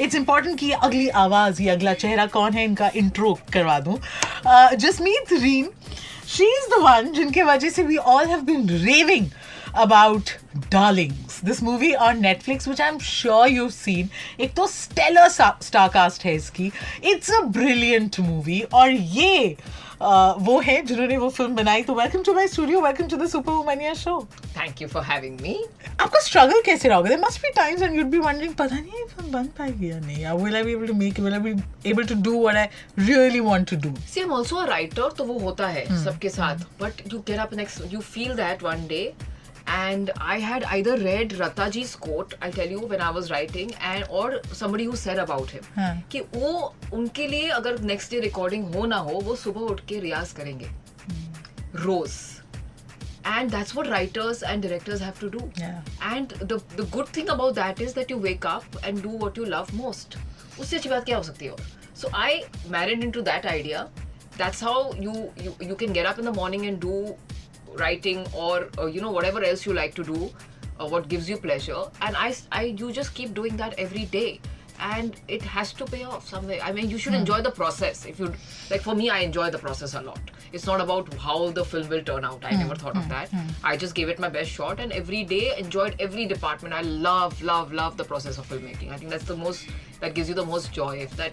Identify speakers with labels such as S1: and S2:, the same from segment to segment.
S1: It's important कि अगली आवाज़ या अगला चेहरा कौन है इनका इंट्रो करवा दूँ। Jasmeet Reen she is the one जिनके वजह से we all have been raving about Darlings, this movie on Netflix, which I'm sure you've seen. एक तो stellar star cast है इसकी. It's a brilliant movie और ये uh, वो है जिन्होंने वो फ़िल्म बनाई तो welcome to my studio welcome to the Super Womania show
S2: Thank you for having me.
S1: आपका स्ट्रगल कैसे रहोगे there must be times and you'd be wondering पता नहीं ये फ़िल्म बन पाएगी या नहीं I will I be able to make will I be able to do what I really want to do
S2: See, I'm also a writer, तो वो होता है सबके साथ. But you get up next, you feel that one day. And I had either read Rataji's quote, I'll tell you when I was writing, and or somebody who said about him
S1: हाँ.
S2: कि वो उनके लिए अगर next day recording हो ना हो वो सुबह उठ के रियाज करेंगे रोज and that's what writers and directors have to do
S1: Yeah.
S2: and the the good thing about that is that you wake up and do what you love most उससे अच्छी बात क्या हो सकती है और so I married into that idea that's how you you you can get up in the morning and do writing or uh, you know whatever else you like to do uh, what gives you pleasure. And I, I you just keep doing that every day. And it has to pay off somewhere i mean you should enjoy the process. If you like for me i enjoy the process a lot. It's not about how the film will turn out. I never thought of that. I just gave it my best shot and every day enjoyed every department. I love love love the process of filmmaking. I think that's the most that gives you the most joy. If that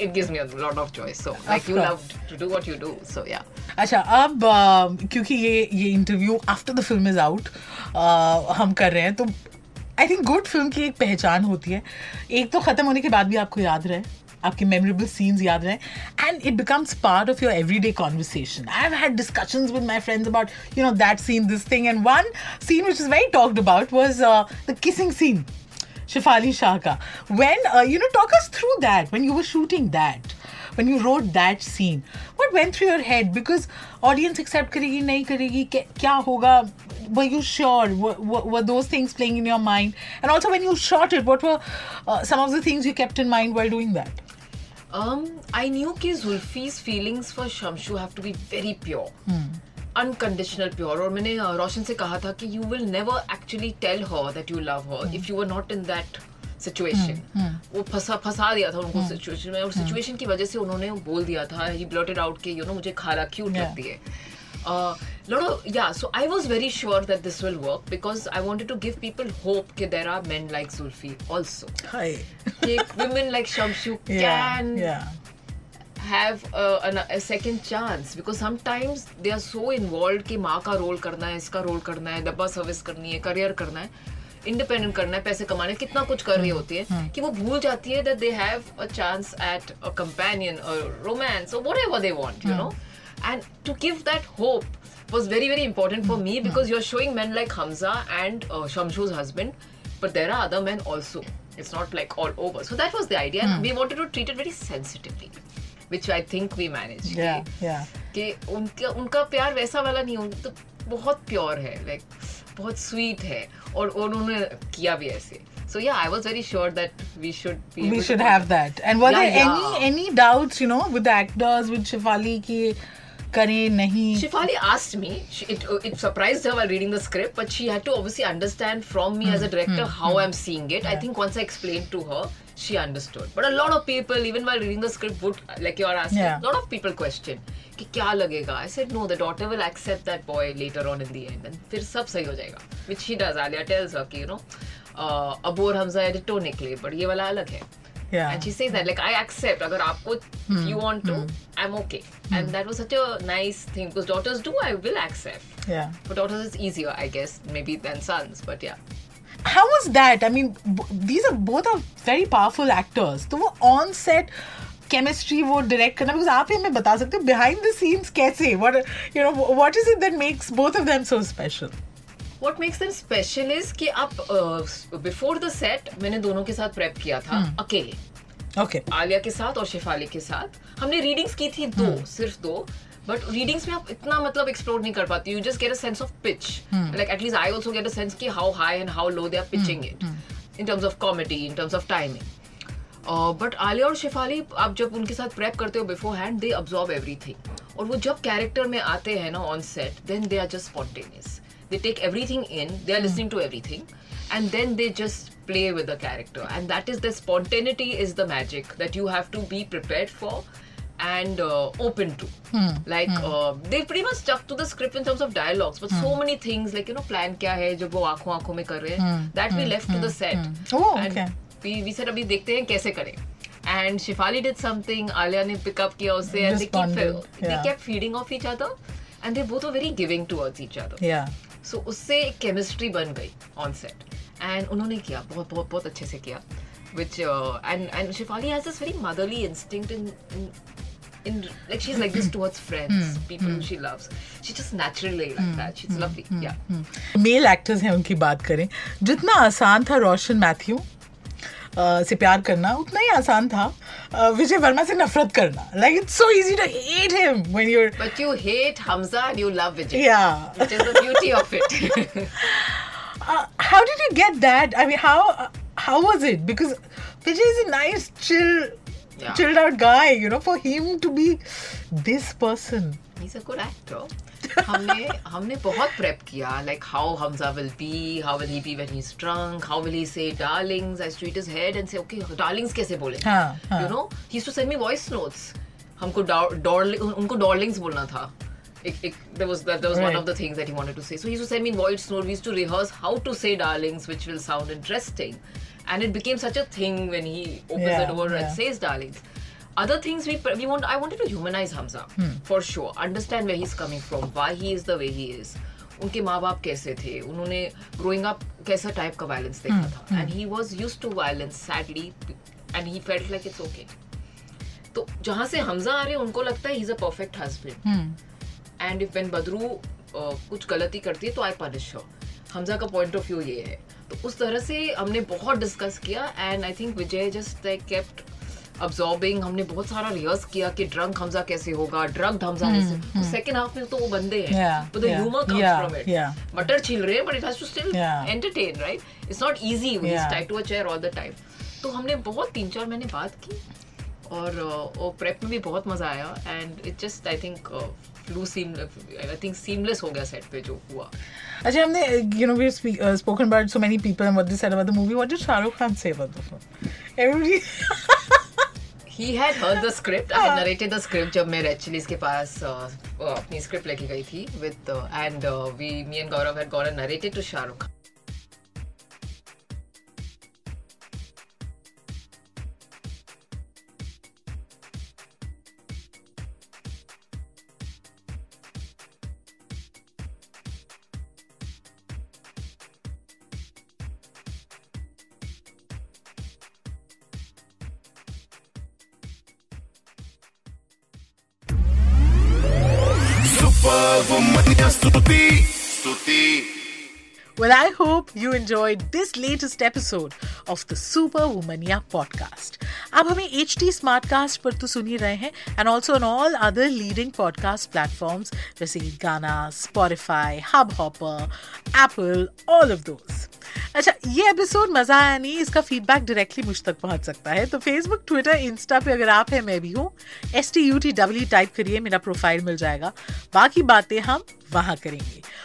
S2: it gives me a lot of joy so like you love to do what you do. So yeah.
S1: अच्छा अब क्योंकि ये ये interview after the film is out हम कर रहे हैं तो आई थिंक गुड फ़िल्म की एक पहचान होती है। एक तो खत्म होने के बाद भी आपको याद रहे आपके मेमोरेबल सीन्स याद रहे and it becomes part of your everyday conversation I have had discussions with my friends about you know that scene this thing and one scene which is very talked about was the kissing scene Shifali Shaka. When, uh, you know, talk us through that, when you were shooting that, when you wrote that scene, what went through your head? Because audience accept करेगी नहीं करेगी क्या क्या होगा were you sure were, were, were those things playing in your mind and also when you shot it what were uh, some of the things you kept in mind while doing that
S2: Um, I knew कि Zulfi's feelings for Shamshu have to be very pure. unconditional pure और मैंने रोशन से कहा था कि you will never actually tell her that you love her if you are not in that situation वो फंसा फंसा दिया था उनको hmm. सिचुएशन में। और hmm. सिचुएशन की वजह से उन्होंने बोल दिया था ही ब्लॉटेड आउट के यू नो मुझे खाला क्यूट लगती है। लड़ो या so I was very sure that this will work because I wanted to give people hope के there are man like Zulfi also like Shamshu can have second chance because sometimes they are so involve कि माँ का role करना है इसका role करना है डब्बा सर्विस करनी है करियर करना है इंडिपेंडेंट करना है पैसे कमाने कितना कुछ कर रही हम्म, होती है हम्म। कि वो भूल जाती है that they have a chance at a companion romance और they want you know and to give that hope was very very important for me because you are showing man like Hamza and Shamshu's husband but there are other man also it's not like all over so that was the idea we wanted to treat it very sensitively which I think we managed
S1: yeah yeah
S2: कि उनका उनका प्यार वैसा वाला नहीं हो तो बहुत प्योर है लाइक बहुत स्वीट है और उन्होंने किया भी ऐसे So yeah, I was very sure that we should be.
S1: we should have that. And were
S2: Yeah,
S1: there
S2: yeah.
S1: any any doubts, you know, with the actors, with Shifali, ki करें नहीं
S2: Shifali asked me, she, it, it surprised her while reading the script, but she had to obviously understand from me hmm. as a director hmm. how hmm. I'm seeing it. Yeah. I think once I explained to her, she understood. But a lot of people, even while reading the script, would, like you're asking,
S1: Yeah.
S2: a lot of people question, कि क्या लगेगा? I said, no, the daughter will accept that boy later on in the end. And फिर सब सही हो जाएगा. Which she does. Alia tells her कि, you know, uh, Abu और हमजा edit तो निकले, but ये वाला अलग है.
S1: Yeah.
S2: And she says that, like, I accept. अगर आपको, if you want to, I'm okay. And that was such a nice thing because daughters do, I will accept.
S1: Yeah.
S2: For daughters, it's easier, I guess, maybe than sons. But yeah.
S1: How was that? I mean, b- these are both are very powerful actors. तो वो on set chemistry वो direct करना because आप ही हमें बता सकते हो behind the scenes कैसे what you know what is it that makes both of them so special?
S2: What makes them special is कि आप बिफोर द सेट मैंने दोनों के साथ प्रेप किया था hmm. अकेले
S1: Okay.
S2: आलिया के साथ और शेफाली के साथ। हमने रीडिंग्स की थी दो सिर्फ़ दो बट रीडिंग्स में आप इतना मतलब एक्सप्लोर नहीं कर पाती। You just get a sense of pitch like at least I also get a sense कि how high and how low they are pitching it in terms of comedy in terms of timing but Alia और शेफाली आप जब उनके साथ prep करते हो beforehand they absorb everything और वो जब कैरेक्टर में आते हैं ना on set then they are just spontaneous they take everything in they are listening to everything and then they just play with the character and that is the spontaneity is the magic that you have to be prepared for and uh, open to hmm. like hmm. uh, they pretty much stuck to the script in terms of dialogues but hmm. so many things like you know plan kya hai जब वो आँखों आँखों में कर रहे हैं that hmm. we left hmm. to the set hmm.
S1: Oh,
S2: and
S1: okay.
S2: we, we said अभी देखते हैं कैसे करें and Shifali did something Alia ने pick up किया उससे and they keep
S1: Responded,
S2: they kept feeding off each other and they both were very giving towards each other
S1: Yeah.
S2: सो उससे chemistry बन गई ऑन सेट एंड उन्होंने किया बहुत बहुत बहुत अच्छे से किया which uh, and and Shifali has this very motherly instinct in in, in like she's like this towards friends people who she loves she's just naturally like that she's lovely yeah
S1: male actors हैं उनकी बात करें जितना आसान था रोशन Matthew अ, से प्यार करना उतना ही आसान था विजय वर्मा से नफरत करना like it's so easy to hate him when you
S2: but you hate Hamza and you love Vijay
S1: या
S2: which is the beauty of it
S1: how did you get that i mean how how was it because vijay is a nice chill
S2: Yeah.
S1: chilled out guy you know for him to be this person
S2: he's a good actor हमने हमने बहुत prep किया like how Hamza will be how will he be when he's drunk how will he say darlings I tweet his head and say okay darlings कैसे बोले
S1: हाँ, हाँ.
S2: you know he used to send me voice notes हमको डॉ- Darling उनको darlings बोलना था एक, एक, there was that, that was one
S1: Right.
S2: of the things that he wanted to say so he used to send me voice note we used to rehearse how to say darlings which will sound interesting and it became such a thing when he opens
S1: Yeah,
S2: the door
S1: yeah.
S2: and says darlings other things we we want I wanted to humanize Hamza for sure understand where he's coming from why he is the way he is उनके माँ बाप कैसे थे उन्होंने growing up कैसा type का violence देखा था and he was used to violence sadly and he felt like it's okay तो जहां से हमजा आ रहे हैं उनको लगता है he is a perfect husband and if when Badru कुछ गलती करती है तो आई पनिश हर हमजा का पॉइंट ऑफ़ व्यू ये है. तो उस तरह से हमने बहुत डिस्कस किया and I think Vijay just like kept absorbing हमने बहुत सारा रिहर्स किया कि ड्रंक हमजा कैसे होगा ड्रग्ड हमजा कैसे सेकंड हाफ़ में तो वो बंदे हैं humor comes
S1: yeah,
S2: from it.
S1: yeah.
S2: मटर छील रहे हैं but it has to still
S1: Yeah.
S2: entertain right? It's not easy when he's
S1: Yeah.
S2: tied to a chair all तो हमने बहुत तीन चार महीने बात की और वो प्रेप में भी बहुत मज़ा आया and it just I think flu seem I think seamless हो गया सेट पे जो हुआ।
S1: अच्छा हमने you know we spoken about so many people and what they said about the movie what did Shahrukh Khan say about the film every
S2: he had heard the script I had narrated the script जब मैं रेचलीस के पास अपनी script लेके गई थी with and we me and Gaurav had gone and narrated to Shahrukh
S3: Khan
S1: Well, I hope you enjoyed this latest episode of the Super Womania podcast. आप हमें H T Smartcast पर तो सुन ही रहे हैं and also on all other leading podcast platforms जैसे Gaana Spotify Hubhopper Apple all of those अच्छा ये एपिसोड मज़ा आया नहीं, इसका फीडबैक डायरेक्टली मुझ तक पहुँच सकता है। तो फेसबुक ट्विटर इंस्टा पे अगर आप है, मैं भी हूँ। S T U T W type करिए, मेरा प्रोफ़ाइल मिल जाएगा। बाकी बातें हम वहाँ करेंगे।